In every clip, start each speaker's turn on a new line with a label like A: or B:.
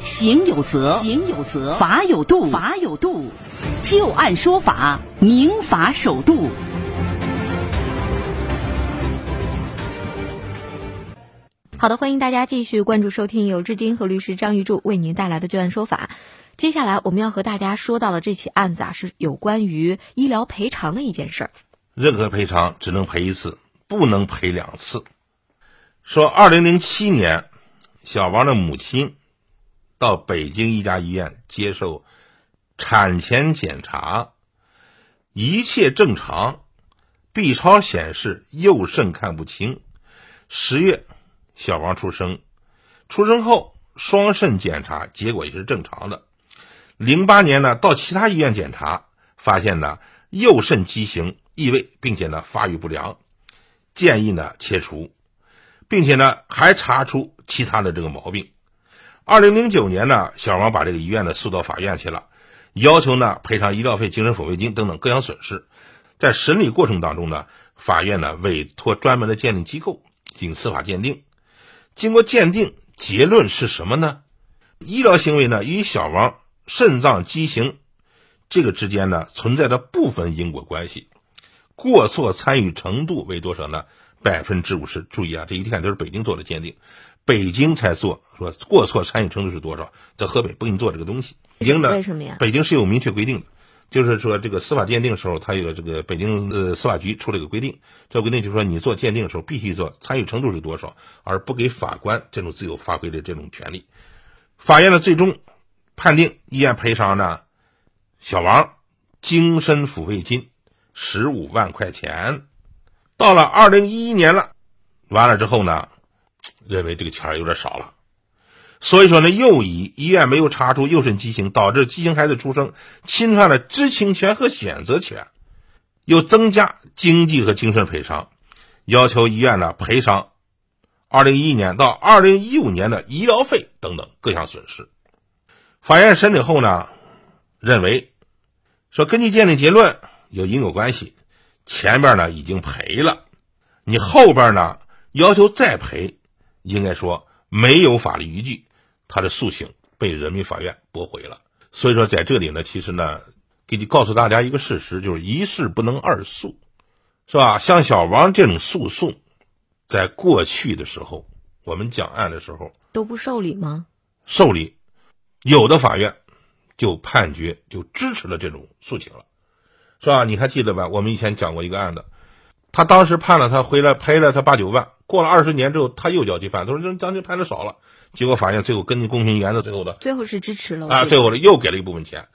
A: 行有责，行有责；法有度，法有度。就案说法，明法守度。
B: 好的，欢迎大家继续关注收听由志金和律师张玉柱为您带来的《就案说法》。接下来我们要和大家说到的这起案子啊，是有关于医疗赔偿的一件事儿。
C: 任何赔偿只能赔一次，不能赔两次。说，二零零七年，小王的母亲。到北京一家医院接受产前检查，一切正常，B 超显示右肾看不清。十月，小王出生，出生后双肾检查结果也是正常的。零八年呢，到其他医院检查，发现呢右肾畸形异位，并且呢发育不良，建议呢切除，并且呢还查出其他的这个毛病。二零零九年呢，小王把这个医院呢诉到法院去了，要求呢赔偿医疗费、精神抚慰金等等各项损失。在审理过程当中呢，法院呢委托专门的鉴定机构进行司法鉴定。经过鉴定，结论是什么呢？医疗行为呢与小王肾脏畸形这个之间呢存在着部分因果关系，过错参与程度为多少呢？百分之五十。注意啊，这一看都是北京做的鉴定。北京才做说过错参与程度是多少，在河北不给你做这个东西。北京呢？
B: 为什么呀？
C: 北京是有明确规定的，就是说这个司法鉴定的时候，它有这个北京呃司法局出了一个规定，这规定就是说你做鉴定的时候必须做参与程度是多少，而不给法官这种自由发挥的这种权利。法院的最终判定医院赔偿呢，小王精神抚慰金十五万块钱。到了二零一一年了，完了之后呢？认为这个钱有点少了，所以说呢，又以医院没有查出右肾畸形，导致畸形孩子出生，侵犯了知情权和选择权，又增加经济和精神赔偿，要求医院呢赔偿二零一一年到二零一五年的医疗费等等各项损失。法院审理后呢，认为说根据鉴定结论有因果关系，前边呢已经赔了，你后边呢要求再赔。应该说没有法律依据，他的诉请被人民法院驳回了。所以说，在这里呢，其实呢，给你告诉大家一个事实，就是一事不能二诉，是吧？像小王这种诉讼，在过去的时候，我们讲案的时候
B: 都不受理吗？
C: 受理，有的法院就判决就支持了这种诉请了，是吧？你还记得吧？我们以前讲过一个案子，他当时判了他回来赔了他八九万。过了二十年之后，他又交罪犯，他说：“这将军判的少了。”结果法院最后根据公平原则，最后的
B: 最后是支持了
C: 啊，最后的又给了一部分钱。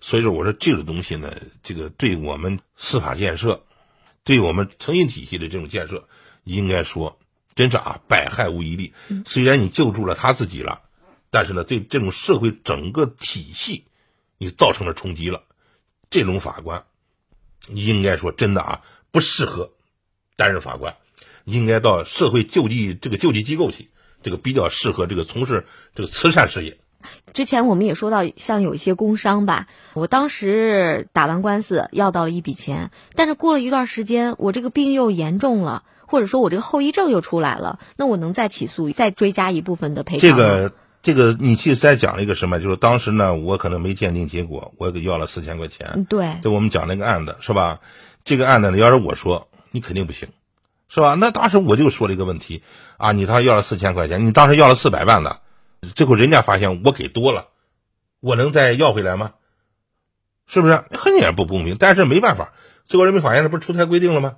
C: 所以说，我说这个东西呢，这个对我们司法建设，对我们诚信体系的这种建设，应该说真是啊，百害无一利。虽然你救助了他自己了，但是呢，对这种社会整个体系，你造成了冲击了。这种法官，应该说真的啊，不适合担任法官。应该到社会救济这个救济机构去，这个比较适合这个从事这个慈善事业。
B: 之前我们也说到，像有一些工伤吧，我当时打完官司要到了一笔钱，但是过了一段时间，我这个病又严重了，或者说我这个后遗症又出来了，那我能再起诉，再追加一部分的赔
C: 偿这个这个，你去再讲了一个什么？就是当时呢，我可能没鉴定结果，我给要了四千块钱。
B: 对，
C: 就我们讲那个案子是吧？这个案子呢，要是我说，你肯定不行。是吧？那当时我就说了一个问题，啊，你当时要了四千块钱，你当时要了四百万的，最后人家发现我给多了，我能再要回来吗？是不是？很显然不公平。但是没办法，最高人民法院这不是出台规定了吗？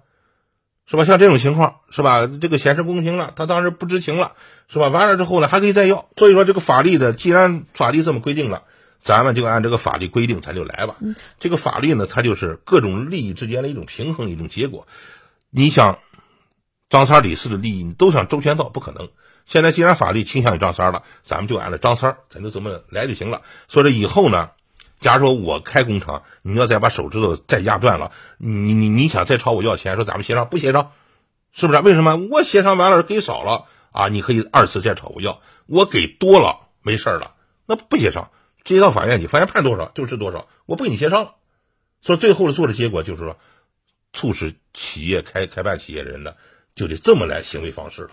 C: 是吧？像这种情况，是吧？这个显示公平了，他当时不知情了，是吧？完了之后呢，还可以再要。所以说，这个法律的，既然法律这么规定了，咱们就按这个法律规定，咱就来吧。这个法律呢，它就是各种利益之间的一种平衡，一种结果。你想。张三李四的利益，你都想周全到不可能。现在既然法律倾向于张三了，咱们就按照张三，咱就这么来就行了。所以说以后呢，假如说我开工厂，你要再把手指头再压断了，你你你想再朝我要钱，说咱们协商不协商？是不是？为什么？我协商完了给少了啊，你可以二次再朝我要。我给多了没事了，那不协商，直接到法院去，法院判多少就是多少，我不跟你协商了。所以最后的做的结果就是说，促使企业开开办企业的人呢。就得这么来行为方式了。